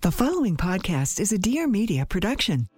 The following podcast is a Dear Media production.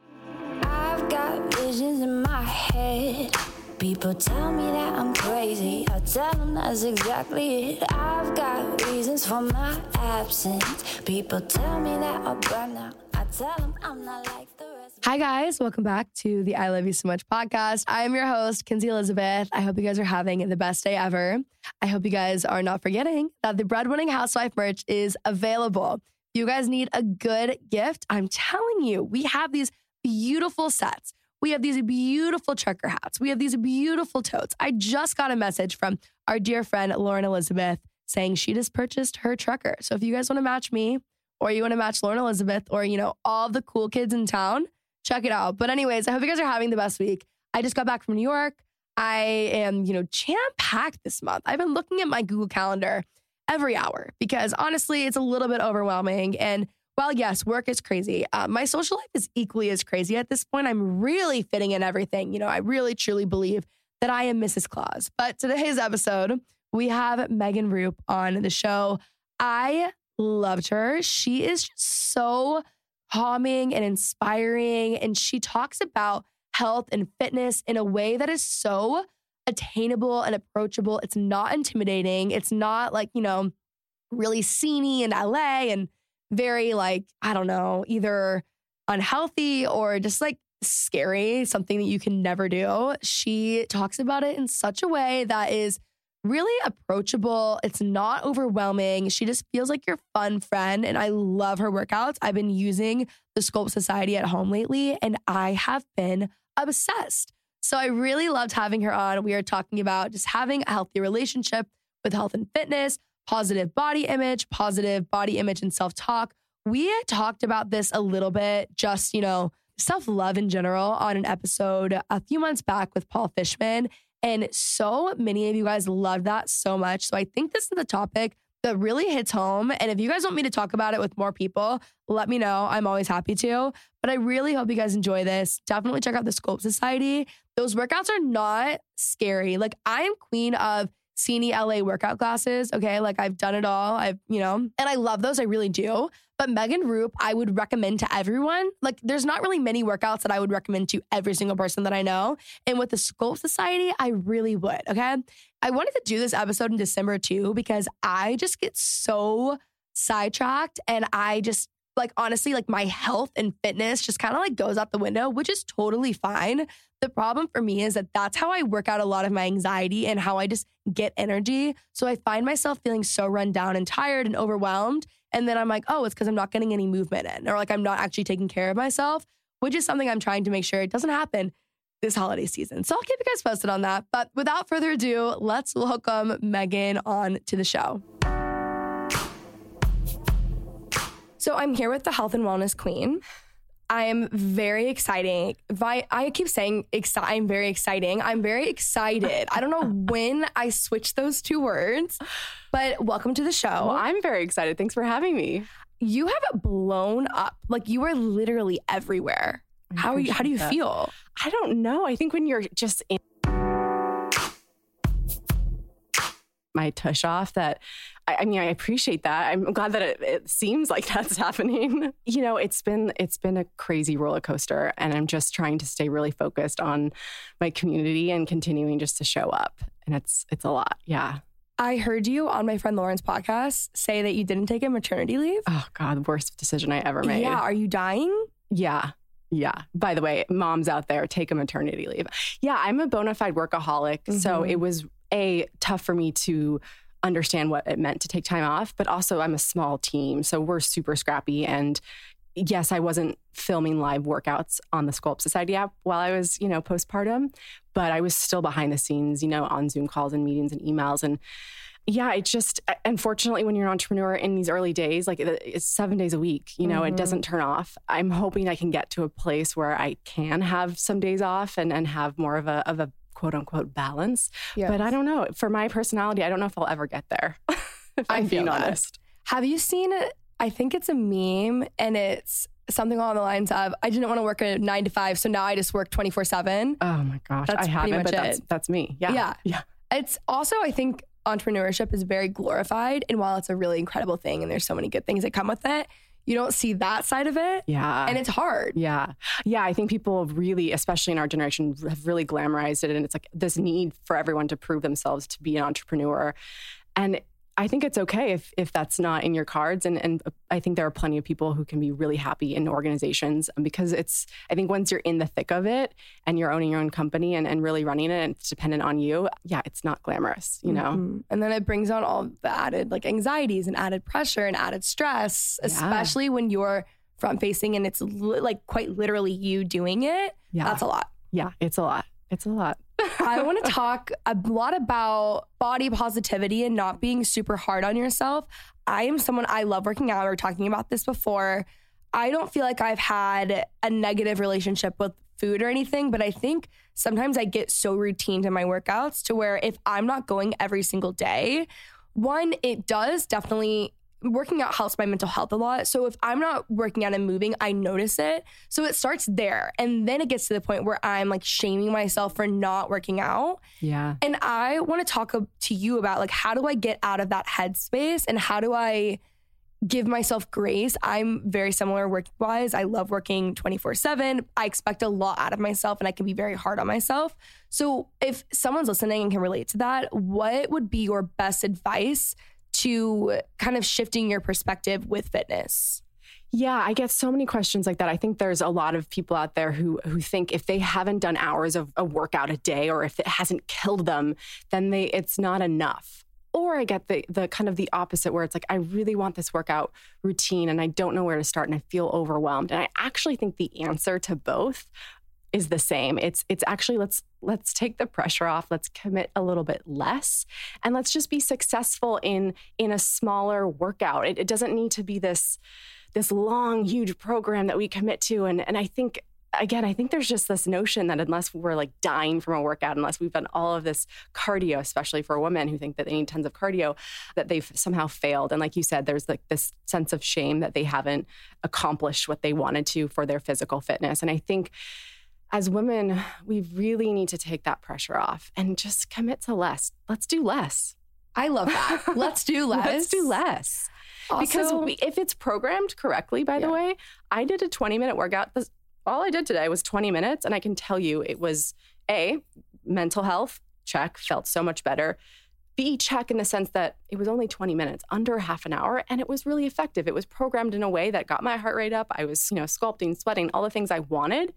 I've got visions in my head. People tell me that I'm crazy. I tell them that's exactly it. I've got reasons for my absence. People tell me that I'll burn out. I tell them I'm not like the rest. Hi, guys. Welcome back to the I Love You So Much podcast. I am your host, Kenzie Elizabeth. I hope you guys are having the best day ever. I hope you guys are not forgetting that the Breadwinning Housewife merch is available. You guys need a good gift. I'm telling you, we have these beautiful sets. We have these beautiful trucker hats. We have these beautiful totes. I just got a message from our dear friend, Lauren Elizabeth, saying she just purchased her trucker. So if you guys want to match me or you want to match Lauren Elizabeth or, you know, all the cool kids in town, check it out. But, anyways, I hope you guys are having the best week. I just got back from New York. I am, you know, jam packed this month. I've been looking at my Google Calendar every hour because honestly, it's a little bit overwhelming. And while yes, work is crazy, uh, my social life is equally as crazy at this point. I'm really fitting in everything. You know, I really truly believe that I am Mrs. Claus. But today's episode, we have Megan Roup on the show. I loved her. She is just so calming and inspiring. And she talks about health and fitness in a way that is so attainable and approachable. It's not intimidating. It's not like, you know, really sceney in LA and very like, I don't know, either unhealthy or just like scary, something that you can never do. She talks about it in such a way that is really approachable. It's not overwhelming. She just feels like your fun friend. And I love her workouts. I've been using the Sculpt Society at home lately and I have been obsessed. So I really loved having her on. We are talking about just having a healthy relationship with health and fitness, positive body image, positive body image and self talk. We talked about this a little bit, just, you know, self love in general on an episode a few months back with Paul Fishman. And so many of you guys loved that so much. So I think this is the topic that really hits home. And if you guys want me to talk about it with more people, let me know. I'm always happy to. But I really hope you guys enjoy this. Definitely check out the Sculpt Society. Those workouts are not scary. Like I am queen of Sceney LA workout classes. Okay. Like I've done it all. I've, you know, and I love those. I really do. But Megan Roup, I would recommend to everyone. Like there's not really many workouts that I would recommend to every single person that I know. And with the Sculpt Society, I really would. Okay. I wanted to do this episode in December too, because I just get so sidetracked and I just like honestly, like my health and fitness just kind of like goes out the window, which is totally fine. The problem for me is that that's how I work out a lot of my anxiety and how I just get energy. So I find myself feeling so run down and tired and overwhelmed. And then I'm like, oh, it's because I'm not getting any movement in, or like I'm not actually taking care of myself, which is something I'm trying to make sure it doesn't happen this holiday season. So I'll keep you guys posted on that. But without further ado, let's welcome Megan on to the show. So I'm here with the health and wellness queen. I am very exciting. I, I keep saying exci- I'm very exciting. I'm very excited. I don't know when I switched those two words, but welcome to the show. Well, I'm very excited. Thanks for having me. you have blown up. Like you are literally everywhere. How are you, how do you that. feel? I don't know. I think when you're just in my tush off, that I, I mean, I appreciate that. I'm glad that it, it seems like that's happening. You know, it's been it's been a crazy roller coaster, and I'm just trying to stay really focused on my community and continuing just to show up. And it's it's a lot. Yeah. I heard you on my friend Lauren's podcast say that you didn't take a maternity leave. Oh God, worst decision I ever made. Yeah, are you dying? Yeah. Yeah. By the way, moms out there, take a maternity leave. Yeah, I'm a bona fide workaholic. So Mhm. it was a tough for me to understand what it meant to take time off, but also I'm a small team. So we're super scrappy. And yes, I wasn't filming live workouts on the Sculpt Society app while I was, you know, postpartum, but I was still behind the scenes, you know, on Zoom calls and meetings and emails. And yeah, it just, unfortunately, when you're an entrepreneur in these early days, like it's seven days a week, you know, Mhm. it doesn't turn off. I'm hoping I can get to a place where I can have some days off and, and have more of a, of a quote unquote balance. But I don't know. For my personality, I don't know if I'll ever get there. if I'm being that. honest. Have you seen it? I think it's a meme and it's something along the lines of I didn't want to work a nine to five, so now I just work 24 7. Oh my gosh. That's I haven't, much but that's, it. that's me. Yeah. Yeah. Yeah. It's also, I think, entrepreneurship is very glorified. And while it's a really incredible thing and there's so many good things that come with it, you don't see that side of it. Yeah. And it's hard. Yeah. Yeah. I think people really, especially in our generation, have really glamorized it. And it's like this need for everyone to prove themselves to be an entrepreneur. And I think it's okay if, if that's not in your cards. And, and I think there are plenty of people who can be really happy in organizations because it's, I think once you're in the thick of it and you're owning your own company and, and really running it and it's dependent on you, yeah, it's not glamorous, you know? Mhm. And then it brings on all the added like anxieties and added pressure and added stress, Yeah. especially when you're front facing and it's li- like quite literally you doing it. Yeah. That's a lot. yeah. It's a lot. It's a lot. I want to talk a lot about body positivity and not being super hard on yourself. I am someone I love working out. We were talking about this before. I don't feel like I've had a negative relationship with food or anything, but I think sometimes I get so routine to my workouts to where if I'm not going every single day, one, it does definitely working out helps my mental health a lot. So if I'm not working out and moving, I notice it. So it starts there. And then it gets to the point where I'm like shaming myself for not working out. Yeah. And I want to talk to you about like how do I get out of that headspace and how do I give myself grace? I'm very similar work wise. I love working 24/7. I expect a lot out of myself and I can be very hard on myself. So if someone's listening and can relate to that, what would be your best advice to kind of shifting your perspective with fitness? Yeah, I get so many questions like that. I think there's a lot of people out there who who think if they haven't done hours of a workout a day or if it hasn't killed them, then they it's not enough. Or I get the the kind of the opposite where it's like I really want this workout routine and I don't know where to start and I feel overwhelmed. And I actually think the answer to both is the same. It's it's actually let's let's take the pressure off. Let's commit a little bit less and let's just be successful in in a smaller workout. It, it doesn't need to be this this long, huge program that we commit to. And and I think again, I think there's just this notion that unless we're like dying from a workout, unless we've done all of this cardio, especially for women who think that they need tons of cardio, that they've somehow failed. And like you said, there's like this sense of shame that they haven't accomplished what they wanted to for their physical fitness. And I think as women, we really need to take that pressure off and just commit to less. Let's do less. I love that. Let's do less. Let's do less because we, if it's programmed correctly, by the way, I did a 20 minute workout. This, all I did today was 20 minutes, and I can tell you it was A, mental health, check, felt so much better. B, check in the sense that it was only 20 minutes, under half an hour, and it was really effective. It was programmed in a way that got my heart rate up. I was, you know, sculpting, sweating, all the things I wanted.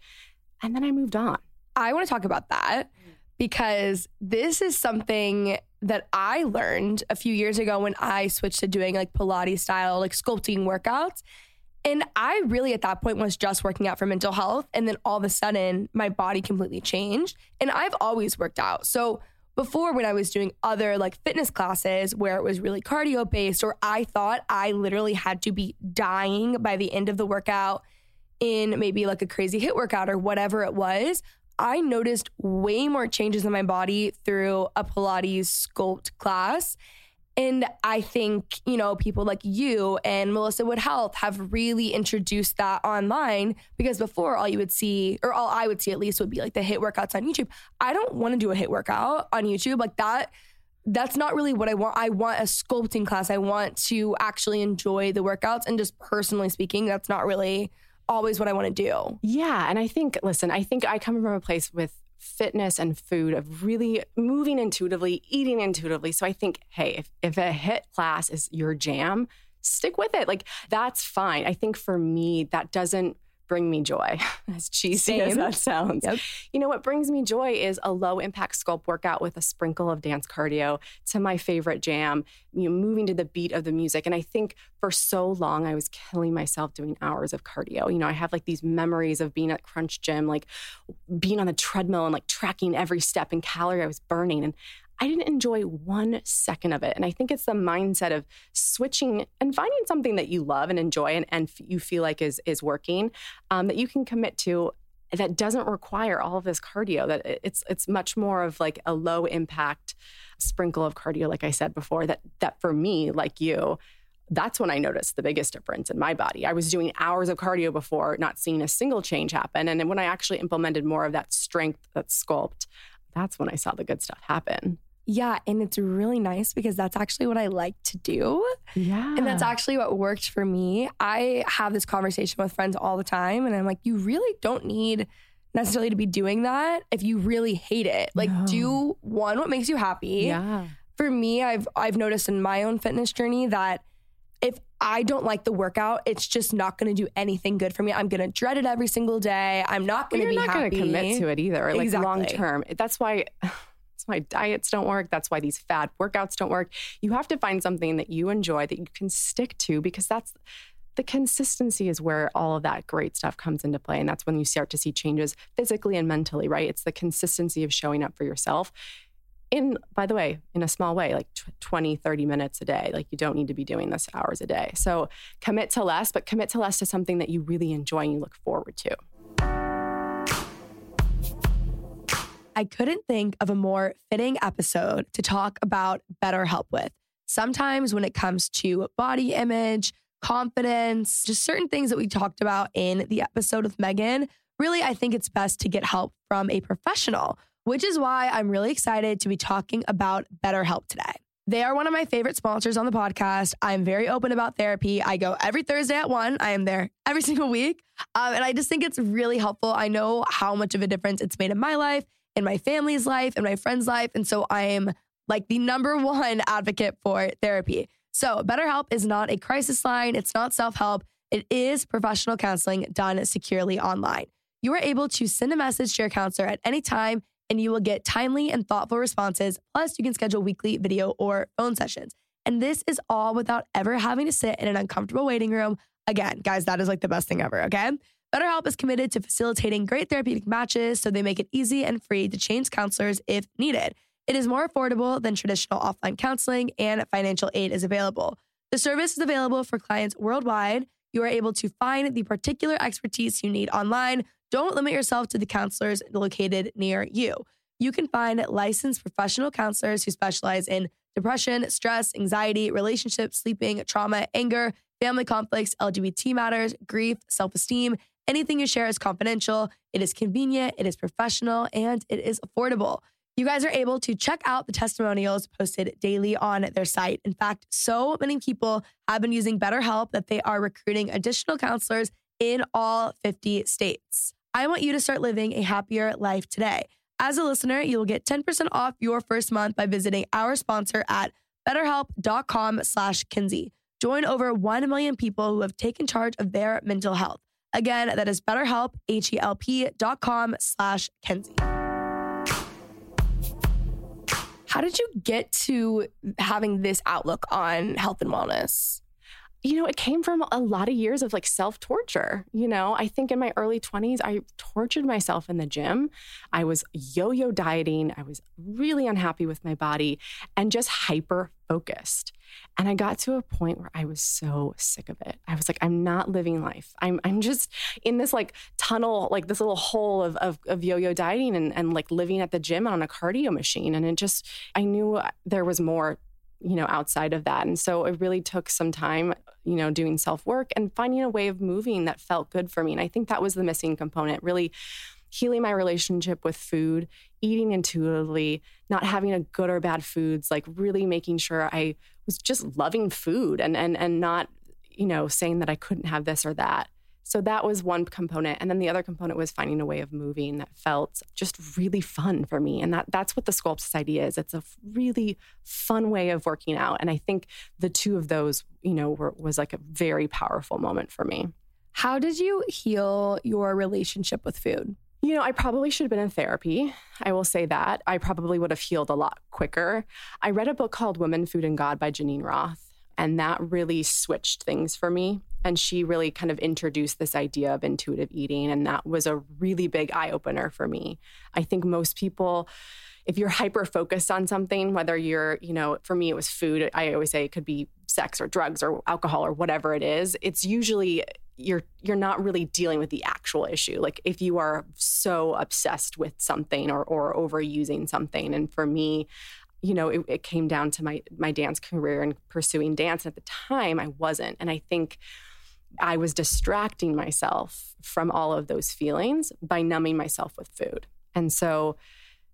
And then I moved on. I want to talk about that because this is something that I learned a few years ago when I switched to doing like Pilates style, like sculpting workouts. And I really at that point was just working out for mental health. And then all of a sudden, my body completely changed. And I've always worked out. So before, when I was doing other like fitness classes where it was really cardio based, or I thought I literally had to be dying by the end of the workout in maybe like a crazy HIIT workout or whatever it was, I noticed way more changes in my body through a Pilates sculpt class. And I think, you know, people like you and Melissa Wood Health have really introduced that online because before all you would see, or all I would see at least, would be like the HIIT workouts on YouTube. I don't want to do a HIIT workout on YouTube like that. That's not really what I want. I want a sculpting class. I want to actually enjoy the workouts. And just personally speaking, that's not really always what I want to do. Yeah. And I think, listen, I think I come from a place with fitness and food, of really moving intuitively, eating intuitively. So I think, hey, if, if a HIIT class is your jam, stick with it. Like that's fine. I think for me, that doesn't bring me joy, as cheesy Same. as that sounds. Yep. You know, what brings me joy is a low impact sculpt workout with a sprinkle of dance cardio to my favorite jam, you know, moving to the beat of the music. And I think for so long, I was killing myself doing hours of cardio. You know, I have like these memories of being at Crunch Gym, like being on the treadmill and like tracking every step and calorie I was burning. And I didn't enjoy one second of it. And I think it's the mindset of switching and finding something that you love and enjoy and, and you feel like is, is working um, that you can commit to that doesn't require all of this cardio that it's it's much more of like a low impact sprinkle of cardio like i said before that that for me like you that's when i noticed the biggest difference in my body. I was doing hours of cardio before not seeing a single change happen. And when i actually implemented more of that strength that sculpt that's when i saw the good stuff happen yeah, and it's really nice because that's actually what I like to do. Yeah. And that's actually what worked for me. I have this conversation with friends all the time, and I'm like, you really don't need necessarily to be doing that if you really hate it. Like, no. do one, what makes you happy. Yeah. For me, I've I've noticed in my own fitness journey that if I don't like the workout, it's just not going to do anything good for me. I'm going to dread it every single day. I'm not going to be happy. You're not going to commit to it either. Like exactly. long term. That's why that's why diets don't work. That's why these fad workouts don't work. You have to find something that you enjoy that you can stick to because that's the consistency is where all of that great stuff comes into play. And that's when you start to see changes physically and mentally, right? It's the consistency of showing up for yourself. In, by the way, in a small way, like 20, 30 minutes a day. Like you don't need to be doing this hours a day. So commit to less, but commit to less to something that you really enjoy and you look forward to. I couldn't think of a more fitting episode to talk about BetterHelp with. Sometimes when it comes to body image, confidence, just certain things that we talked about in the episode with Megan, really, I think it's best to get help from a professional, which is why I'm really excited to be talking about BetterHelp today. They are one of my favorite sponsors on the podcast. I'm very open about therapy. I go every Thursday at one. I am there every single week. Um, and I just think it's really helpful. I know how much of a difference it's made in my life in my family's life, in my friend's life. And so I am like the number one advocate for therapy. So, BetterHelp is not a crisis line, it's not self help, it is professional counseling done securely online. You are able to send a message to your counselor at any time, and you will get timely and thoughtful responses. Plus, you can schedule weekly video or phone sessions. And this is all without ever having to sit in an uncomfortable waiting room. Again, guys, that is like the best thing ever, okay? BetterHelp is committed to facilitating great therapeutic matches, so they make it easy and free to change counselors if needed. It is more affordable than traditional offline counseling, and financial aid is available. The service is available for clients worldwide. You are able to find the particular expertise you need online. Don't limit yourself to the counselors located near you. You can find licensed professional counselors who specialize in depression, stress, anxiety, relationships, sleeping, trauma, anger, family conflicts, LGBT matters, grief, self esteem Anything you share is confidential, it is convenient, it is professional, and it is affordable. You guys are able to check out the testimonials posted daily on their site. In fact, so many people have been using BetterHelp that they are recruiting additional counselors in all 50 states. I want you to start living a happier life today. As a listener, you will get 10% off your first month by visiting our sponsor at betterhelp.com slash Kenzie. Join over 1 million people who have taken charge of their mental health. Again, that is betterhelp, H-E-L-P dot com slash Kenzie. How did you get to having this outlook on health and wellness? You know, it came from a lot of years of like self torture. You know, I think in my early 20s, I tortured myself in the gym. I was yo yo dieting. I was really unhappy with my body and just hyper focused. And I got to a point where I was so sick of it. I was like, I'm not living life. I'm, I'm just in this like tunnel, like this little hole of, of, of yo yo dieting and, and like living at the gym on a cardio machine. And it just, I knew there was more you know, outside of that. And so it really took some time, you know, doing self work and finding a way of moving that felt good for me. And I think that was the missing component, really healing my relationship with food, eating intuitively, not having a good or bad foods, like really making sure I was just loving food and and and not, you know, saying that I couldn't have this or that. So that was one component. And then the other component was finding a way of moving that felt just really fun for me. And that that's what the Sculpt Society is. It's a really fun way of working out. And I think the two of those, you know, were, was like a very powerful moment for me. How did you heal your relationship with food? You know, I probably should have been in therapy. I will say that. I probably would have healed a lot quicker. I read a book called Women, Food, and God by Geneen Roth, and that really switched things for me. And she really kind of introduced this idea of intuitive eating. And that was a really big eye opener for me. I think most people, if you're hyper focused on something, whether you're, you know, for me, it was food. I always say it could be sex or drugs or alcohol or whatever it is. It's usually you're you're not really dealing with the actual issue. Like if you are so obsessed with something or or overusing something. And for me, you know, it, it came down to my my dance career and pursuing dance. And at the time, I wasn't. And I think I was distracting myself from all of those feelings by numbing myself with food. And so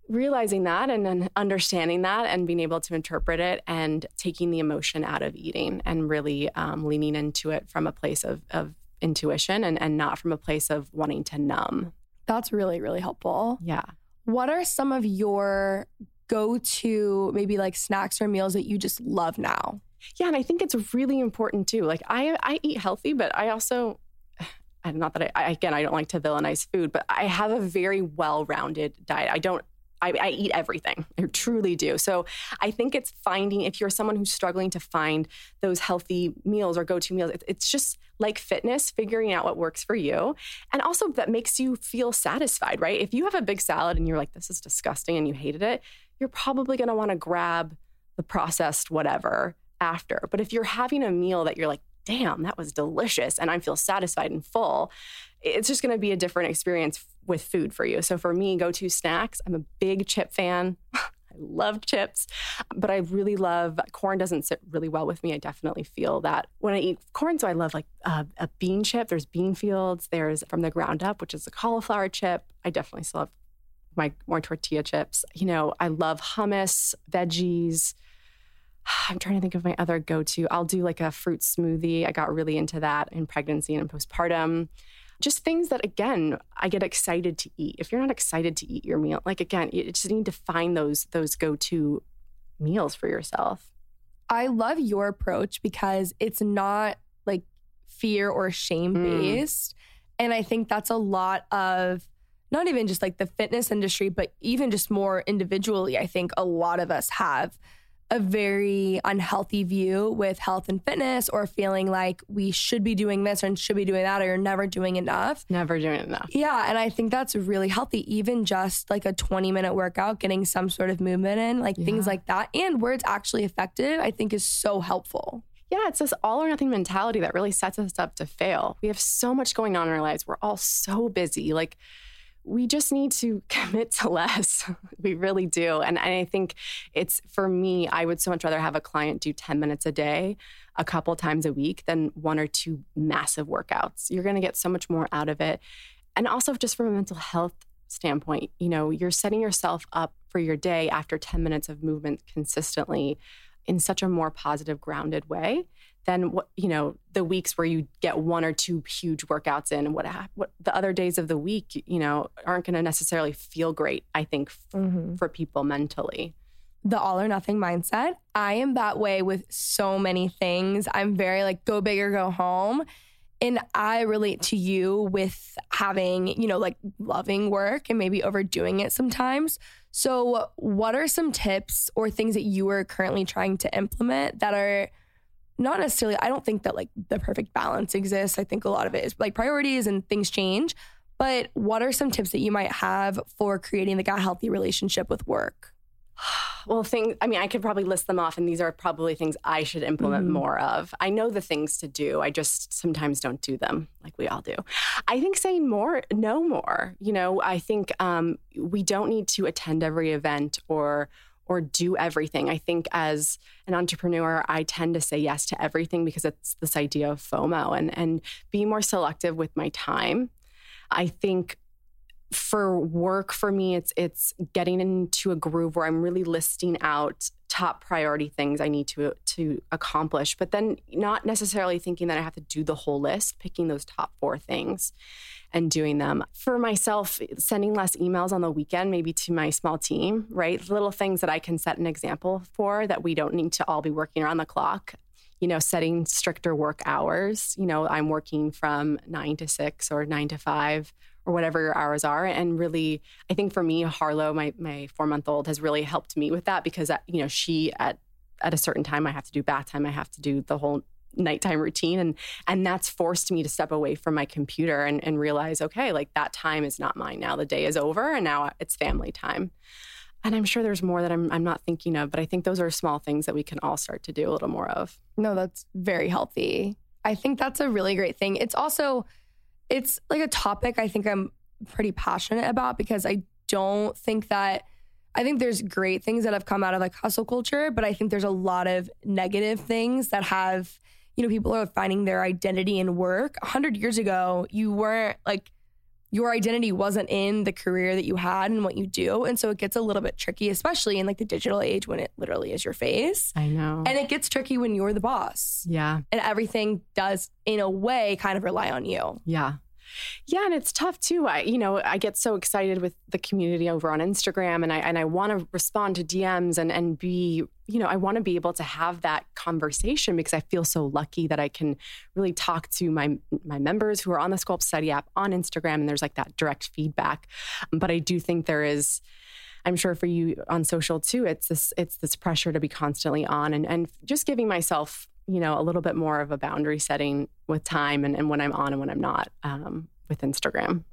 realizing that and then understanding that and being able to interpret it and taking the emotion out of eating and really um, leaning into it from a place of, of intuition and, and not from a place of wanting to numb. That's really, really helpful. Yeah. What are some of your go to maybe like snacks or meals that you just love now? Yeah, and I think it's really important too. Like I I eat healthy, but I also not that I again I don't like to villainize food, but I have a very well-rounded diet. I don't I, I, eat everything. I truly do. So I think it's finding if you're someone who's struggling to find those healthy meals or go-to meals, it's just like fitness, figuring out what works for you, and also that makes you feel satisfied. Right? If you have a big salad and you're like, "This is disgusting," and you hated it, you're probably going to want to grab the processed whatever after. But if you're having a meal that you're like, damn, that was delicious, and I feel satisfied and full, it's just going to be a different experience with food for you. So for me, go to snacks, I'm a big chip fan. I love chips, but I really love corn. Doesn't sit really well with me. I definitely feel that when I eat corn. So I love like uh, a bean chip. There's Beanfields. There's from the ground up, which is a cauliflower chip. I definitely still have my more tortilla chips. You know, I love hummus, veggies. I'm trying to think of my other go to. I'll do like a fruit smoothie. I got really into that in pregnancy and postpartum. Just things that, again, I get excited to eat. If you're not excited to eat your meal, like again, you just need to find those those go to meals for yourself. I love your approach because it's not like fear or shame based. Mm. And I think that's a lot of not even just like the fitness industry, but even just more individually, I think a lot of us have a very unhealthy view with health and fitness or feeling like we should be doing this and should be doing that or you're never doing enough. Never doing enough. Yeah. And I think that's really healthy. Even just like a 20 minute workout, getting some sort of movement in, like yeah. things like that. And where it's actually effective, I think is so helpful. Yeah, it's this all or nothing mentality that really sets us up to fail. We have so much going on in our lives. We're all so busy. Like, we just need to commit to less. we really do. And, I think it's for me, I would so much rather have a client do 10 minutes a day, a couple times a week, than one or two massive workouts. You're going to get so much more out of it. And also, just from a mental health standpoint, you know, you're setting yourself up for your day after 10 minutes of movement consistently in such a more positive, grounded way than what you know the weeks where you get one or two huge workouts in. And what what the other days of the week you know aren't going to necessarily feel great i think f- mm-hmm. for people mentally. The all or nothing mindset i am that way with so many things. I'm very like go big or go home. And i relate to you with having you know like loving work and maybe overdoing it sometimes. So what are some tips or things that you are currently trying to implement that are not necessarily, I don't think that like the perfect balance exists. I think a lot of it is like priorities and things change. But what are some tips that you might have for creating like a healthy relationship with work? Well, things, I mean, I could probably list them off, and these are probably things I should implement mm-hmm. more of. I know the things to do, I just sometimes don't do them like we all do. I think saying more, no more. You know, I think um, we don't need to attend every event or or do everything. I think as an entrepreneur, I tend to say yes to everything because it's this idea of FOMO and and be more selective with my time. I think for work for me it's it's getting into a groove where i'm really listing out top priority things i need to to accomplish but then not necessarily thinking that i have to do the whole list picking those top four things and doing them. For myself sending less emails on the weekend maybe to my small team right? Little things that i can set an example for that we don't need to all be working around the clock. You know setting stricter work hours. You know i'm working from 9 to 6 or 9 to 5 or whatever your hours are. And really, I think for me, Harlow, my my four month old, has really helped me with that because uh, you know she at at a certain time I have to do bath time, I have to do the whole nighttime routine and and that's forced me to step away from my computer and, and realize okay like that time is not mine now the day is over and now it's family time and i'm sure there's more that i'm, I'm not thinking of but i think those are small things that we can all start to do a little more of No, that's very healthy. I think that's a really great thing. It's also it's like a topic I think I'm pretty passionate about because I don't think that I think there's great things that have come out of like hustle culture, but I think there's a lot of negative things that have, you know, people are finding their identity in work. A hundred years ago, you weren't like your identity wasn't in the career that you had and what you do. And so it gets a little bit tricky, especially in like the digital age when it literally is your face. i know And it gets tricky when you're the boss yeah and everything does in a way kind of rely on you. Yeah. Yeah, and it's tough too. I, you know, I get so excited with the community over on Instagram, and I and I want to respond to DMs and and be, you know, I want to be able to have that conversation because I feel so lucky that I can really talk to my my members who are on the Sculpt Society app on Instagram, and there's like that direct feedback. But I do think there is. I'm sure for you on social too, it's this it's this pressure to be constantly on and and just giving myself you know, a little bit more of a boundary setting with time and, and when I'm on and when I'm not um, with Instagram.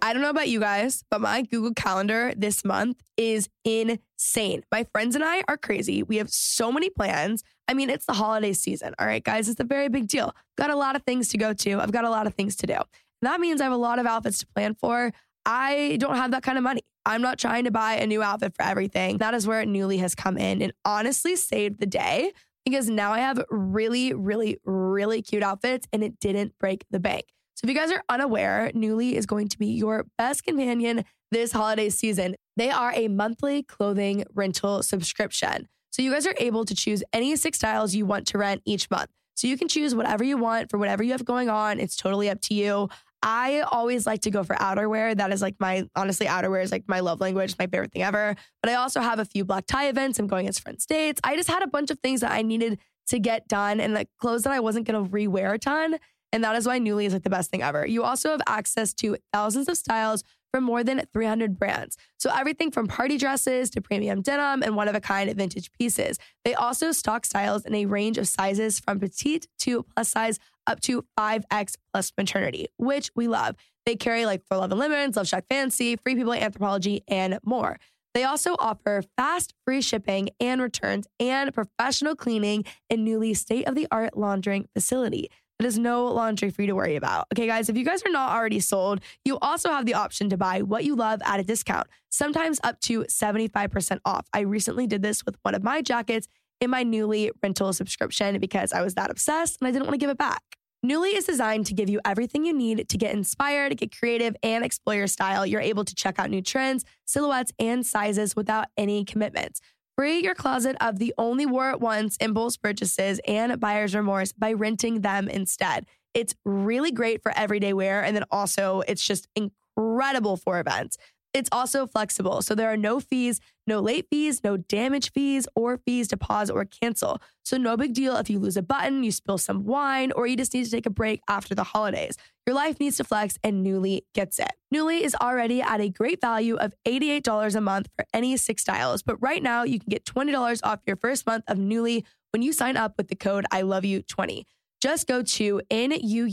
I don't know about you guys, but my Google Calendar this month is insane. My friends and I are crazy. We have so many plans. I mean, it's the holiday season. All right, guys, it's a very big deal. Got a lot of things to go to. I've got a lot of things to do. That means I have a lot of outfits to plan for. I don't have that kind of money. I'm not trying to buy a new outfit for everything. That is where Nuuly has come in and honestly saved the day because now I have really, really, really cute outfits and it didn't break the bank. So if you guys are unaware, Nuuly is going to be your best companion this holiday season. They are a monthly clothing rental subscription. So you guys are able to choose any six styles you want to rent each month. So you can choose whatever you want for whatever you have going on. It's totally up to you. I always like to go for outerwear. That is like my, honestly, outerwear is like my love language, my favorite thing ever. But I also have a few black tie events. I'm going as friends dates. I just had a bunch of things that I needed to get done and like clothes that I wasn't going to rewear a ton. And that is why Nuuly is like the best thing ever. You also have access to thousands of styles from more than 300 brands. So everything from party dresses to premium denim and one of a kind vintage pieces. They also stock styles in a range of sizes from petite to plus size up to 5X plus maternity, which we love. They carry like For Love Unlimited, LoveShackFancy, Free People Anthropologie, and more. They also offer fast, free shipping and returns and professional cleaning in Nuuly state of the art laundering facility. There's no laundry for you to worry about. Okay, guys, if you guys are not already sold, you also have the option to buy what you love at a discount, sometimes up to 75% off. I recently did this with one of my jackets in my Nuuly rental subscription because I was that obsessed and I didn't want to give it back. Nuuly is designed to give you everything you need to get inspired, get creative, and explore your style. You're able to check out new trends, silhouettes, and sizes without any commitments. Free your closet of the only wore it once impulse purchases and buyer's remorse by renting them instead. It's really great for everyday wear. And then also, it's just incredible for events. It's also flexible, so there are no fees, no late fees, no damage fees, or fees to pause or cancel. So, no big deal if you lose a button, you spill some wine, or you just need to take a break after the holidays. Your life needs to flex, and Nuuly gets it. Nuuly is already at a great value of $88 a month for any six styles, but right now you can get $20 off your first month of Nuuly when you sign up with the code I love you 20. Just go to N-U-U-L-Y.com,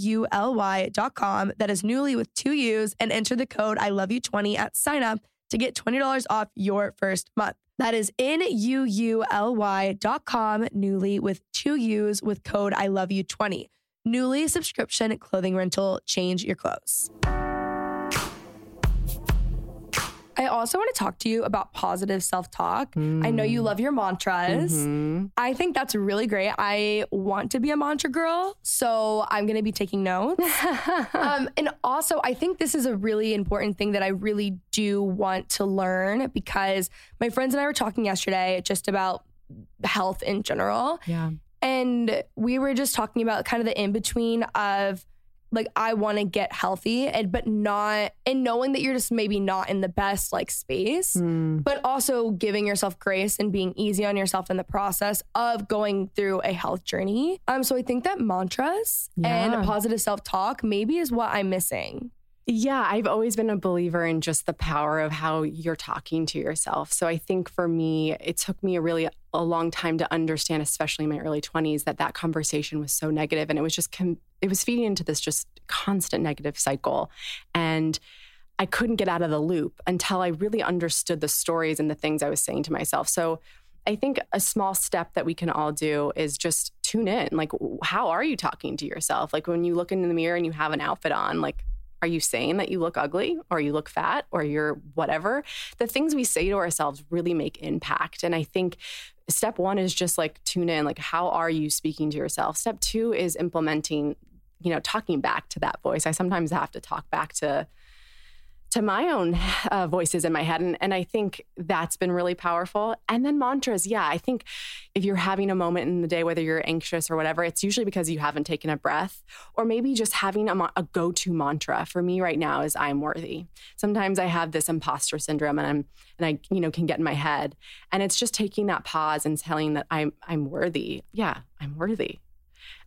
that is Nuuly with two U's, and enter the code I love you 20 at sign up to get $20 off your first month. That is N-U-U-L-Y.com, Nuuly with two U's with code I love you 20. Nuuly subscription clothing rental, change your clothes. I also want to talk to you about positive self talk. I know you love your mantras. Mhm. I think that's really great. I want to be a mantra girl, so I'm going to be taking notes. um, and also, I think this is a really important thing that I really do want to learn because my friends and I were talking yesterday just about health in general. Yeah. And we were just talking about kind of the in between of like I want to get healthy and but not and knowing that you're just maybe not in the best like space Mm. but also giving yourself grace and being easy on yourself in the process of going through a health journey. Um so I think that mantras Yeah. and positive self-talk maybe is what I'm missing. Yeah, I've always been a believer in just the power of how you're talking to yourself. So I think for me, it took me a really a long time to understand, especially in my early 20s, that that conversation was so negative and it was just com- it was feeding into this just constant negative cycle. And I couldn't get out of the loop until I really understood the stories and the things I was saying to myself. So I think a small step that we can all do is just tune in. Like, how are you talking to yourself? Like, when you look in the mirror and you have an outfit on, like, are you saying that you look ugly or you look fat or you're whatever? The things we say to ourselves really make impact. And I think step one is just like tune in, like, how are you speaking to yourself? Step two is implementing, you know, talking back to that voice. I sometimes have to talk back to, to my own uh, voices in my head. And, and I think that's been really powerful. And then mantras. Yeah, I think if you're having a moment in the day, whether you're anxious or whatever, it's usually because you haven't taken a breath or maybe just having a, a go to mantra for me right now is I'm worthy. Sometimes I have this imposter syndrome and I'm, and I, you know, can get in my head. And it's just taking that pause and telling that I'm, I'm worthy. Yeah, I'm worthy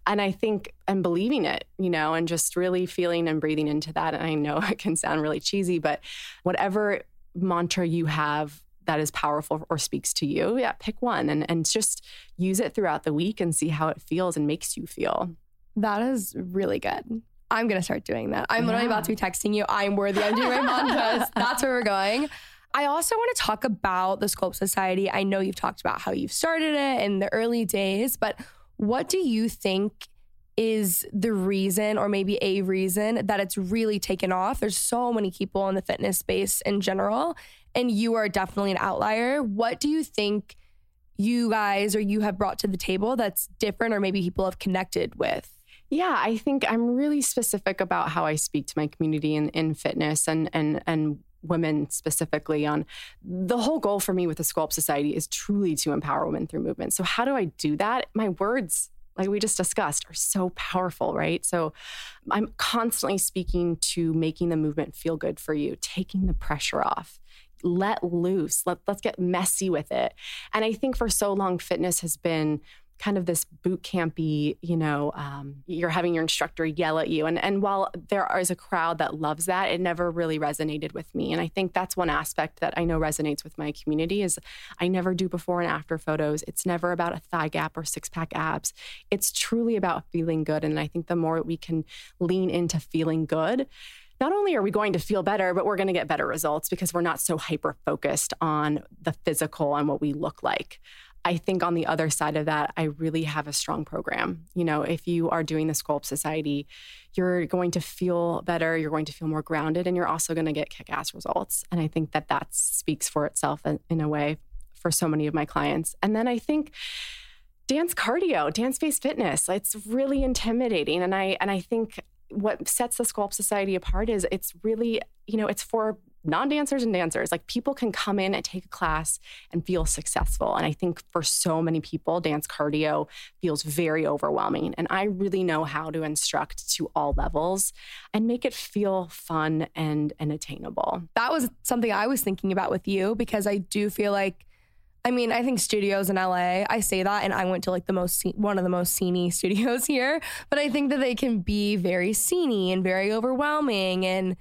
and I think and believing it, you know, and just really feeling and breathing into that. And I know it can sound really cheesy, but whatever mantra you have that is powerful or speaks to you, yeah, pick one and and just use it throughout the week and see how it feels and makes you feel. That is really good. I'm going to start doing that. I'm literally Yeah. about to be texting you. I'm worthy. I'm doing my mantras. That's where we're going. I also want to talk about the Sculpt Society. I know you've talked about how you've started it in the early days, but what do you think is the reason, or maybe a reason, that it's really taken off? There's so many people in the fitness space in general, and you are definitely an outlier. What do you think you guys or you have brought to the table that's different, or maybe people have connected with? Yeah, I think I'm really specific about how I speak to my community in, in fitness and and and women specifically on the whole goal for me with the Sculpt Society is truly to empower women through movement. So how do I do that? My words like we just discussed are so powerful, right? So I'm constantly speaking to making the movement feel good for you, taking the pressure off. Let loose. Let, let's get messy with it. And I think for so long, fitness has been kind of this boot campy, you know, um, you're having your instructor yell at you. And, and while there is a crowd that loves that, it never really resonated with me. And I think that's one aspect that I know resonates with my community is I never do before and after photos. It's never about a thigh gap or six pack abs. It's truly about feeling good. And I think the more we can lean into feeling good, not only are we going to feel better, but we're going to get better results because we're not so hyper focused on the physical and what we look like. I think on the other side of that, I really have a strong program. You know, if you are doing the Sculpt Society, you're going to feel better, you're going to feel more grounded, and you're also going to get kick ass results. And I think that that speaks for itself in, a way for so many of my clients. And then I think dance cardio, dance based fitness, it's really intimidating. And I and I think what sets the Sculpt Society apart is it's really, you know, it's for non-dancers and dancers like people can come in and take a class and feel successful. And i think for so many people dance cardio feels very overwhelming. And i really know how to instruct to all levels and make it feel fun and and attainable. That was something I was thinking about with you because I do feel like, I mean, I think studios in LA, I say that, and I went to like the most, one of the most sceney studios here, but I think that they can be very sceney and very overwhelming and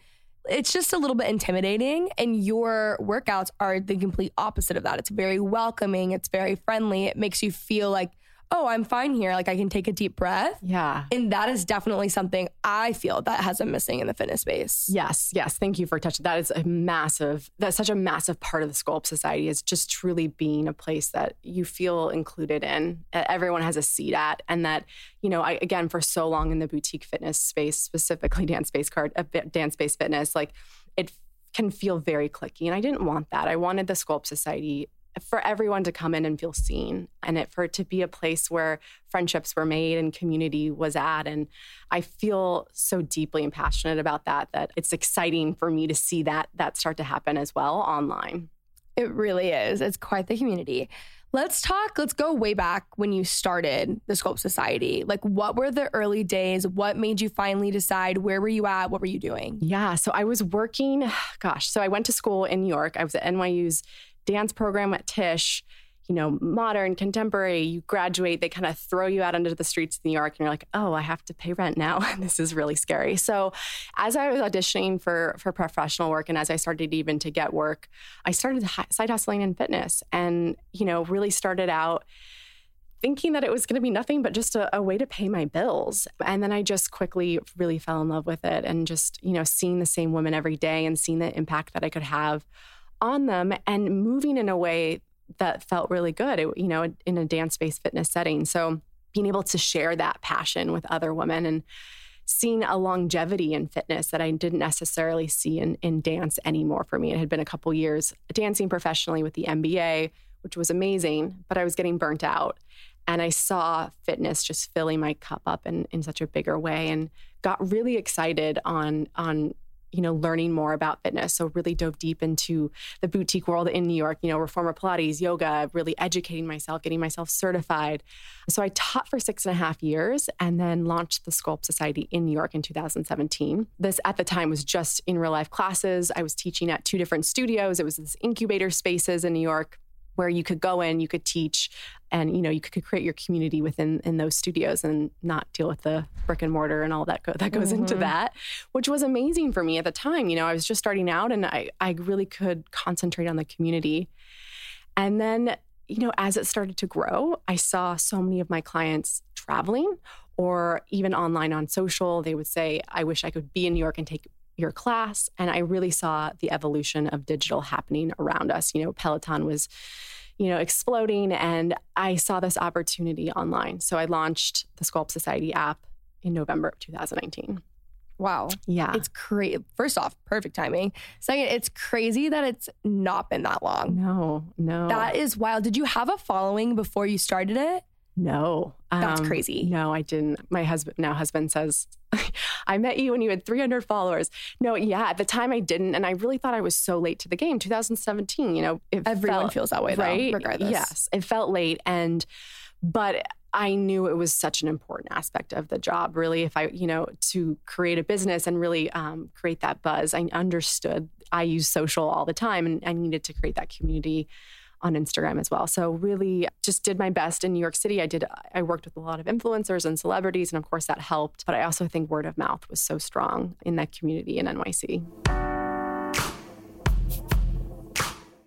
it's just a little bit intimidating. And your workouts are the complete opposite of that. It's very welcoming, it's very friendly. It makes you feel like, oh, I'm fine here. Like I can take a deep breath. yeah And that is definitely something I feel that has been missing in the fitness space. Yes, yes. Thank you for touching. That is a massive. That's such a massive part of the Sculpt Society is just truly being a place that you feel included in. that Everyone has a seat at, and that you know, I, again, for so long in the boutique fitness space, specifically dance based card, uh, dance based fitness, like it can feel very clicky. And I didn't want that. I wanted the Sculpt Society for everyone to come in and feel seen and it for it to be a place where friendships were made and community was at and i feel so deeply and passionate about that that it's exciting for me to see that that start to happen as well online it really is it's quite the community Let's talk, let's go way back when you started the Sculpt Society. Like, what were the early days? What made you finally decide? Where were you at? What were you doing? Yeah. So I was working, gosh, so I went to school in New York. I was at NYU's dance program at Tisch you know, modern, contemporary, you graduate, they kind of throw you out into the streets of New York and you're like, oh, I have to pay rent now. this is really scary. So as I was auditioning for for professional work and as I started even to get work, I started side hustling in fitness and, you know, really started out thinking that it was going to be nothing but just a, a, way to pay my bills. And then I just quickly really fell in love with it and just, you know, seeing the same women every day and seeing the impact that I could have on them and moving in a way that felt really good, you know, in a dance based fitness setting. So being able to share that passion with other women and seeing a longevity in fitness that I didn't necessarily see in, in dance anymore for me. It had been a couple years dancing professionally with the NBA, which was amazing, but I was getting burnt out. And I saw fitness just filling my cup up in, in such a bigger way and got really excited on on you know, learning more about fitness. So really dove deep into the boutique world in New York, you know, reformer Pilates, yoga, really educating myself, getting myself certified. So I taught for six and a half years and then launched the Sculpt Society in New York in 2017. This at the time was just in real life classes. I was teaching at two different studios. It was this incubator spaces in New York where you could go in, you could teach, and you know you could create your community within in those studios and not deal with the brick and mortar and all that go, that goes mm-hmm. into that, which was amazing for me at the time. You know, I was just starting out, and I I really could concentrate on the community, and then you know as it started to grow, I saw so many of my clients traveling or even online on social. They would say, "I wish I could be in New York and take your class. And I really saw the evolution of digital happening around us. You know, Peloton was, you know, exploding. And I saw this opportunity online. So I launched the Sculpt Society app in November of 2019. Wow. Yeah. It's crazy. First off, perfect timing. Second, it's crazy that it's not been that long. No, no. That is wild. Did you have a following before you started it? No. That's um, crazy. No, I didn't. My husband, now husband says, I met you when you had 300 followers. No, yeah, at the time I didn't. And I really thought I was so late to the game. 2017, you know, everyone felt, feels that way, though, right? regardless. Yes, it felt late. And, but I knew it was such an important aspect of the job, really. If I, you know, to create a business and really um, create that buzz, I understood I use social all the time and I needed to create that community on Instagram as well. So really just did my best in New York City. I did I worked with a lot of influencers and celebrities and of course that helped, but I also think word of mouth was so strong in that community in NYC.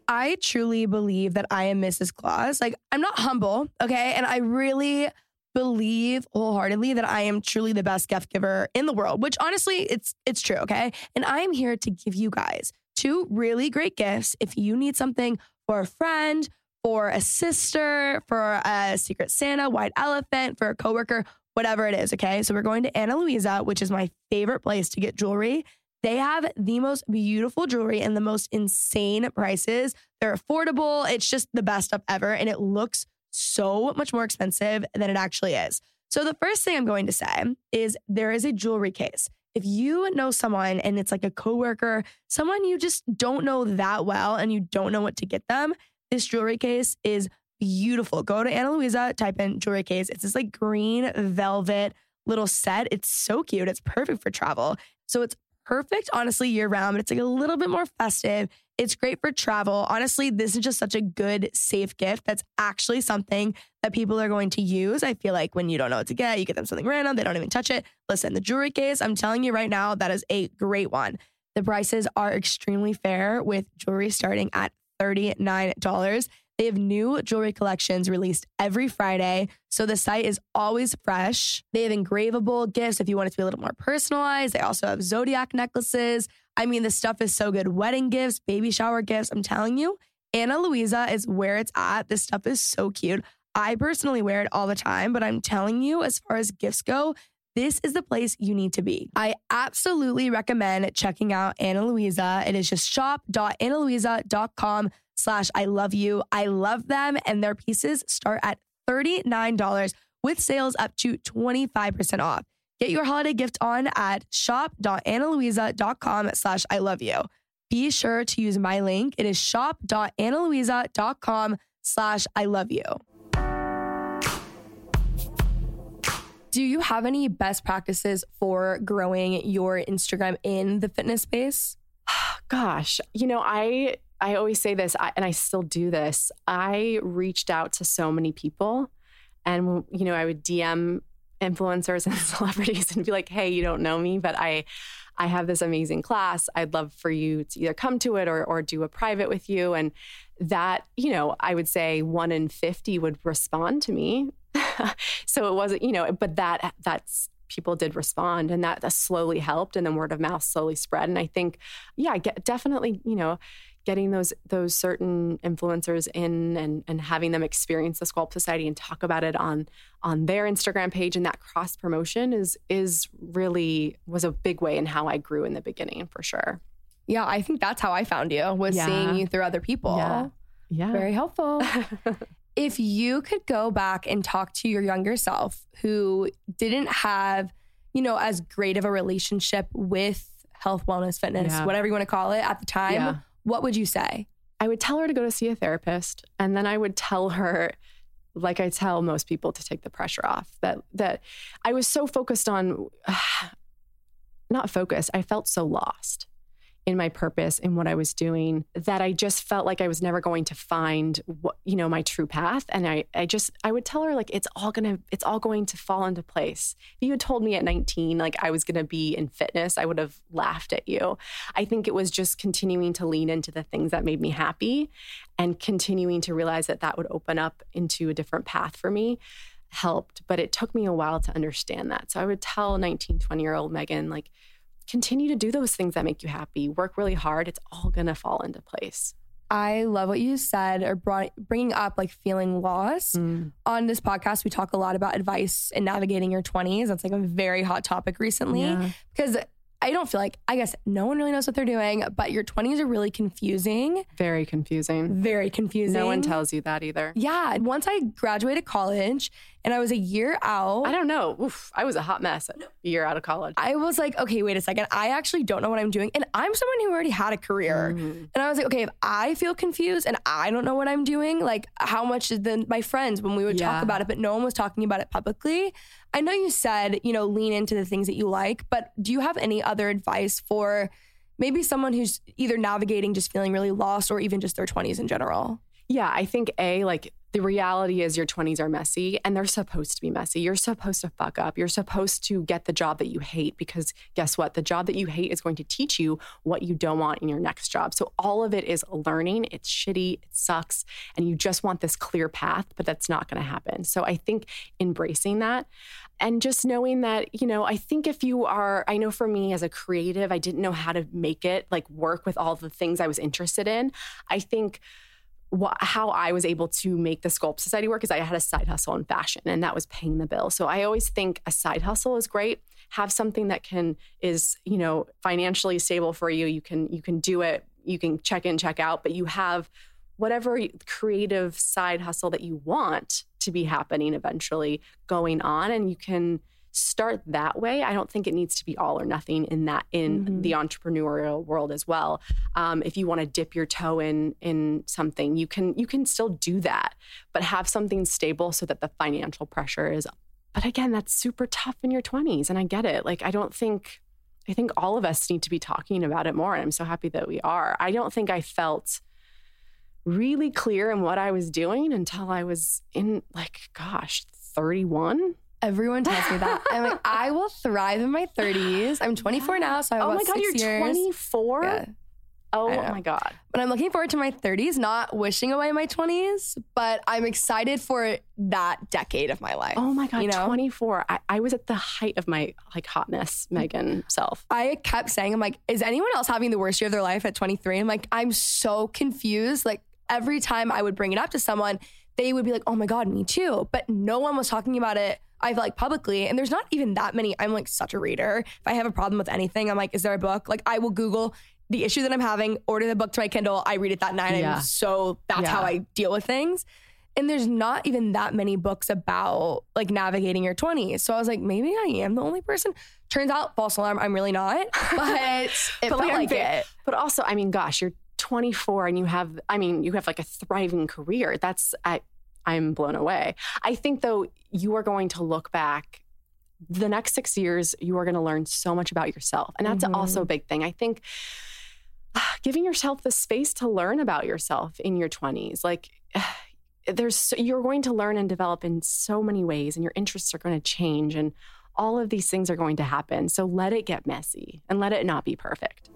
I truly believe that I am Mrs. Claus. Like I'm not humble, okay? And I really believe wholeheartedly that I am truly the best gift giver in the world, which honestly it's it's true, okay? And I am here to give you guys two really great gifts if you need something for a friend, for a sister, for a secret Santa, white elephant, for a coworker, whatever it is. Okay. So we're going to Ana Luisa, which is my favorite place to get jewelry. They have the most beautiful jewelry and the most insane prices. They're affordable. It's just the best stuff ever. And it looks so much more expensive than it actually is. So the first thing I'm going to say is there is a jewelry case. If you know someone and it's like a coworker, someone you just don't know that well and you don't know what to get them, this jewelry case is beautiful. Go to Ana Luisa, type in jewelry case. It's this like green velvet little set. It's so cute. It's perfect for travel. So it's perfect, honestly, year round, but it's like a little bit more festive. It's great for travel. Honestly, this is just such a good, safe gift that's actually something that people are going to use. I feel like when you don't know what to get, you get them something random, they don't even touch it. Listen, the jewelry case, I'm telling you right now, that is a great one. The prices are extremely fair with jewelry starting at $39. They have new jewelry collections released every Friday. So the site is always fresh. They have engravable gifts if you want it to be a little more personalized. They also have zodiac necklaces. I mean, the stuff is so good. Wedding gifts, baby shower gifts. I'm telling you, Ana Luisa is where it's at. This stuff is so cute. I personally wear it all the time, but I'm telling you, as far as gifts go, this is the place you need to be. I absolutely recommend checking out Ana Luisa. It is just shop.analuisa.com slash I love you. I love them and their pieces start at $39 with sales up to 25% off. Get your holiday gift on at shop.analuisa.com slash I love you. Be sure to use my link. It is shop.analuisa.com slash I love you. Do you have any best practices for growing your Instagram in the fitness space? Gosh, you know, I I always say this, I, and I still do this. I reached out to so many people, and you know, I would DM influencers and celebrities and be like, "Hey, you don't know me, but I." I have this amazing class. I'd love for you to either come to it or, or do a private with you. And that, you know, I would say one in 50 would respond to me. so it wasn't, you know, but that, that's, people did respond and that, that slowly helped and then word of mouth slowly spread. And I think, yeah, get, definitely, you know, getting those those certain influencers in and and having them experience the Sculpt Society and talk about it on on their Instagram page and that cross promotion is is really was a big way in how I grew in the beginning for sure. Yeah, I think that's how I found you was Yeah. seeing you through other people. Yeah. Yeah. Very helpful. if you could go back and talk to your younger self who didn't have, you know, as great of a relationship with health, wellness, fitness, Yeah. whatever you want to call it at the time. What would you say? I would tell her to go to see a therapist and then I would tell her like I tell most people to take the pressure off that that I was so focused on not focused I felt so lost in my purpose in what I was doing that I just felt like I was never going to find what you know my true path and I I just I would tell her like it's all to it's all going to fall into place. If you had told me at 19 like I was to be in fitness, I would have laughed at you. I think it was just continuing to lean into the things that made me happy and continuing to realize that that would open up into a different path for me helped but it took me a while to understand that so i would tell 19 20 year old megan like continue to do those things that make you happy work really hard it's all going to fall into place I love what you said or brought, bringing up like feeling lost. Mm. On this podcast, we talk a lot about advice in navigating your 20s. That's like a very hot topic recently Yeah. because I don't feel like, I guess no one really knows what they're doing, but your 20s are really confusing, very confusing very confusing. no one tells you that either Yeah. Once I graduated college and I was a year out, i don't know Oof, i was a hot mess a year out of college I was like, okay, wait a second. I actually don't know what I'm doing. And I'm someone who already had a career. Mm-hmm. And I was like, okay, if I feel confused and I don't know what I'm doing, like how much is then my friends when we would Yeah. talk about it, but no one was talking about it publicly. I know you said, you know, lean into the things that you like, but do you have any other advice for maybe someone who's either navigating just feeling really lost or even just their 20s in general? Yeah, I think A, like the reality is your 20s are messy and they're supposed to be messy. You're supposed to fuck up. You're supposed to get the job that you hate because guess what? The job that you hate is going to teach you what you don't want in your next job. So all of it is learning. It's shitty, it sucks, and you just want this clear path, but that's not going to happen. So I think embracing that and just knowing that, you know, I think if you are, I know for me as a creative, I didn't know how to make it like work with all the things I was interested in. I think wha how I was able to make the Sculpt Society work is I had a side hustle in fashion and that was paying the bill. So I always think a side hustle is great. Have something that can is, you know, financially stable for you. You can you can do it. You can check in, check out, but you have whatever creative side hustle that you want to be happening eventually going on and you can start that way i don't think it needs to be all or nothing in that in the entrepreneurial world as well. Um, if you want to dip your toe in in something you can you can still do that but have something stable so that the financial pressure is but again that's super tough in your 20s and i get it. Like i don't think i think all of us need to be talking about it more and i'm so happy that we are. I don't think i felt really clear in what I was doing until I was in like, gosh, 31. Everyone tells me that. I'm like, I will thrive in my 30s. I'm 24 now, so I have Oh my God, six you're years. 24? Yeah. Oh my God. But I'm looking forward to my 30s, not wishing away my 20s, but I'm excited for that decade of my life. Oh my God, You know? 24. I, I was at the height of my like hotness, Megan self. I kept saying, I'm like, is anyone else having the worst year of their life at 23? I'm like, I'm so confused. Like every time I would bring it up to someone, they would be like, oh my God, me too. But no one was talking about it I feel like publicly, and there's not even that many. I'm like such a reader. If I have a problem with anything, I'm like, is there a book? Like I will Google the issue that I'm having, order the book to my Kindle. I read it that night. Yeah. I'm so that's Yeah. how I deal with things. And there's not even that many books about like navigating your 20s. So I was like, maybe I am the only person. Turns out, false alarm, I'm really not. But it felt like, it. But also, I mean, gosh, you're 24 and you have, I mean, you have like a thriving career. That's, I, I'm blown away. I think though, you are going to look back the next six years, you are going to learn so much about yourself. And that's also a mm-hmm. big thing. I think giving yourself the space to learn about yourself in your 20s, like, there's you're going to learn and develop in so many ways and your interests are going to change and all of these things are going to happen so let it get messy and let it not be perfect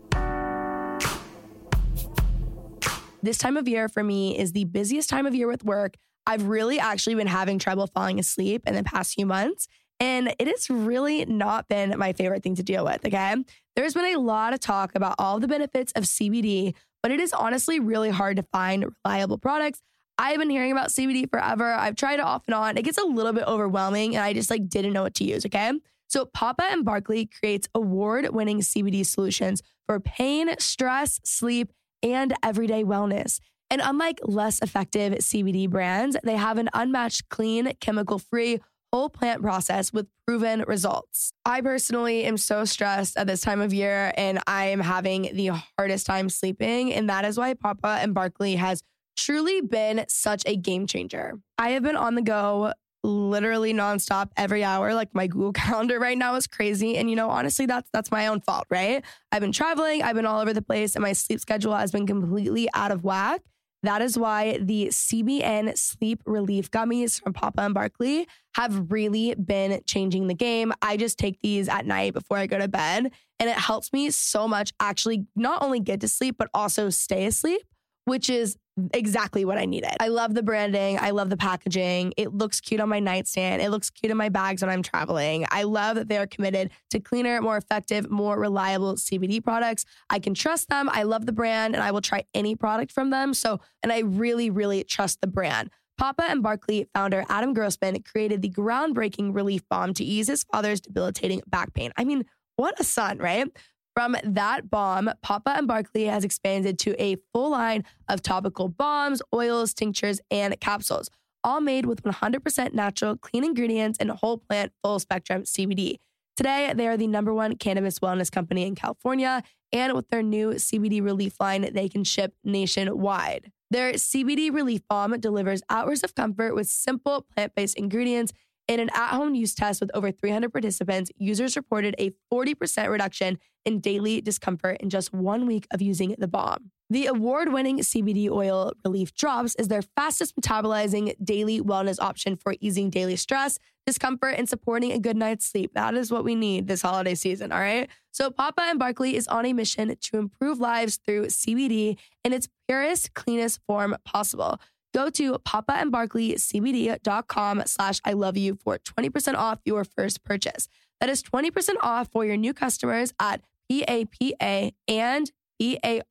this time of year for me is the busiest time of year with work. I've really actually been having trouble falling asleep in the past few months. And it has really not been my favorite thing to deal with. Okay. There's been a lot of talk about all the benefits of CBD, but it is honestly really hard to find reliable products. I've been hearing about CBD forever. I've tried it off and on. It gets a little bit overwhelming and I just like didn't know what to use. Okay. So Papa and Barkley creates award-winning CBD solutions for pain, stress, sleep, and everyday wellness. And unlike less effective CBD brands, they have an unmatched, clean, chemical free, whole plant process with proven results. I personally am so stressed at this time of year and I am having the hardest time sleeping. And that is why Papa and Barkley has truly been such a game changer. I have been on the go literally nonstop every hour. Like my Google Calendar right now is crazy. And you know, honestly, that's that's my own fault, right? I've been traveling, I've been all over the place, and my sleep schedule has been completely out of whack. That is why the CBN sleep relief gummies from Papa and Barkley have really been changing the game. I just take these at night before I go to bed, and it helps me so much actually not only get to sleep, but also stay asleep, which is exactly what I needed. I love the branding. I love the packaging. It looks cute on my nightstand. It looks cute in my bags when I'm traveling. I love that they are committed to cleaner, more effective, more reliable CBD products. I can trust them. I love the brand and I will try any product from them. So, and I really, really trust the brand. Papa and Barkley founder Adam Grossman created the groundbreaking relief balm to ease his father's debilitating back pain. I mean, what a son, right? From that balm, Papa and Barkley has expanded to a full line of topical balms, oils, tinctures, and capsules, all made with 100% natural, clean ingredients and whole plant, full spectrum CBD. Today, they are the number one cannabis wellness company in California, and with their new CBD relief line, they can ship nationwide. Their CBD relief balm delivers hours of comfort with simple plant based ingredients. In an at home use test with over 300 participants, users reported a 40% reduction in daily discomfort in just one week of using the balm. The award winning CBD oil relief drops is their fastest metabolizing daily wellness option for easing daily stress, discomfort, and supporting a good night's sleep. That is what we need this holiday season, all right? So, Papa and Barkley is on a mission to improve lives through CBD in its purest, cleanest form possible. Go to papaandbarkleycbd.com slash I love you for 20% off your first purchase. That is 20% off for your new customers at P-A-P-A and B-A-R-K-L-E-Y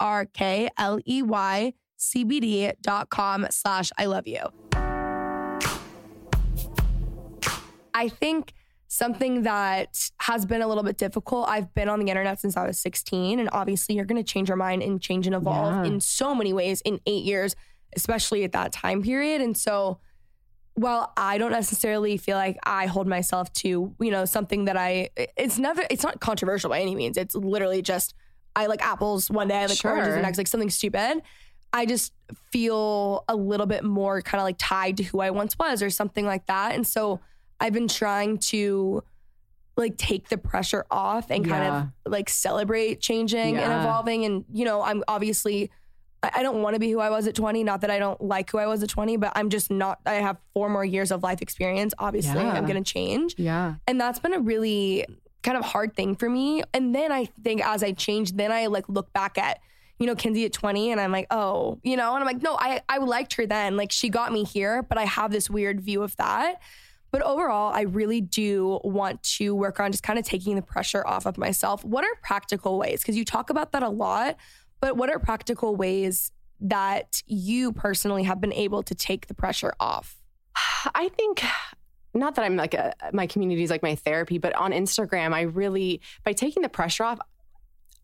CBD.com slash I love you. I think something that has been a little bit difficult. I've been on the internet since I was 16, and obviously you're going to change your mind and change and evolve Yeah. in so many ways in eight years, especially at that time period. And so, while I don't necessarily feel like I hold myself to, you know, something that I, it's never, it's not controversial by any means. It's literally just, I like apples one day, I like oranges the next, like something stupid. I just feel a little bit more kind of like tied to who I once was or something like that. And so I've been trying to like take the pressure off and kind Yeah. of like celebrate changing and evolving. And, you know, I'm obviously, I don't want to be who I was at 20. Not that I don't like who I was at 20, but I'm just not, I have four more years of life experience. Obviously, Yeah. I'm going to change. Yeah. And that's been a really kind of hard thing for me. And then I think as I changed, then I like look back at, you know, Kenzie at 20 and I'm like, oh, you know, and I'm like, no, I, I liked her then. Like she got me here, but I have this weird view of that. But overall, I really do want to work on just kind of taking the pressure off of myself. What are practical ways? Because you talk about that a lot, but what are practical ways that you personally have been able to take the pressure off? I think not that I'm like a, my community is like my therapy, but on Instagram, I really, by taking the pressure off,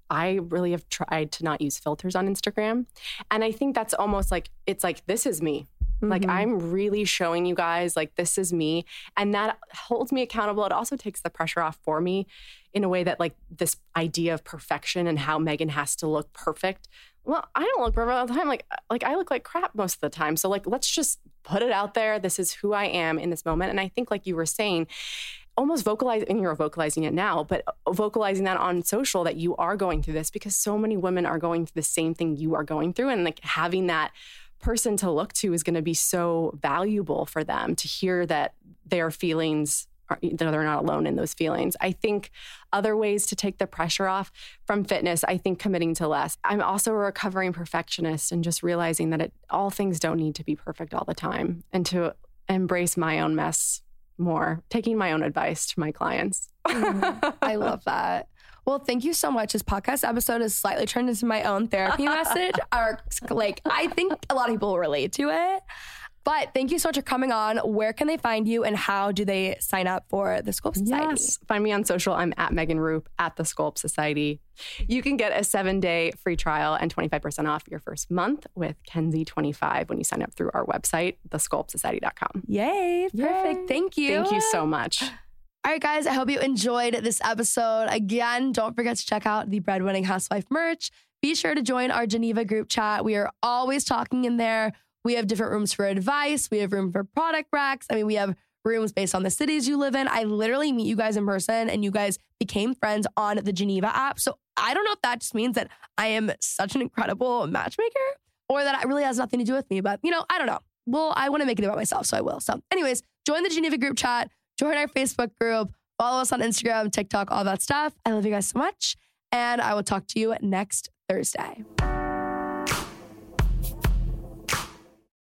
I really have tried to not use filters on Instagram. And I think that's almost like, it's like, this is me. Mm-hmm. Like I'm really showing you guys, like, this is me. And that holds me accountable. It also takes the pressure off for me in a way that, like, this idea of perfection and how Megan has to look perfect. Well, I don't look perfect all the time. Like, like I look like crap most of the time. So, like, let's just put it out there. This is who I am in this moment. And I think, like you were saying, almost vocalize and you're vocalizing it now but uh, vocalizing that on social that you are going through this because so many women are going through the same thing you are going through and like having that person to look to is going to be so valuable for them to hear that their feelings they're not alone in those feelings. I think other ways to take the pressure off from fitness, I think committing to less. I'm also a recovering perfectionist and just realizing that it, all things don't need to be perfect all the time and to embrace my own mess more, taking my own advice to my clients. mm, I love that. Well, thank you so much. This podcast episode has slightly turned into my own therapy message. Or like, I think a lot of people relate to it. But thank you so much for coming on. Where can they find you and how do they sign up for the Sculpt Society? Yes. Find me on social. I'm at Megan Roup at the Sculpt Society. You can get a seven day free trial and 25% off your first month with Kenzie25 when you sign up through our website, thesculptsociety.com. Yay. Perfect. Yay. Thank you. Thank you so much. All right, guys, I hope you enjoyed this episode. Again, don't forget to check out the Breadwinning Housewife merch. Be sure to join our Geneva group chat. We are always talking in there. We have different rooms for advice, we have room for product racks. I mean, we have rooms based on the cities you live in. I literally meet you guys in person and you guys became friends on the Geneva app. So I don't know if that just means that I am such an incredible matchmaker or that it really has nothing to do with me, but you know, I don't know. Well, I want to make it about myself, so I will. So, anyways, join the Geneva group chat join our Facebook group, follow us on Instagram, TikTok, all that stuff. I love you guys so much. And I will talk to you next Thursday.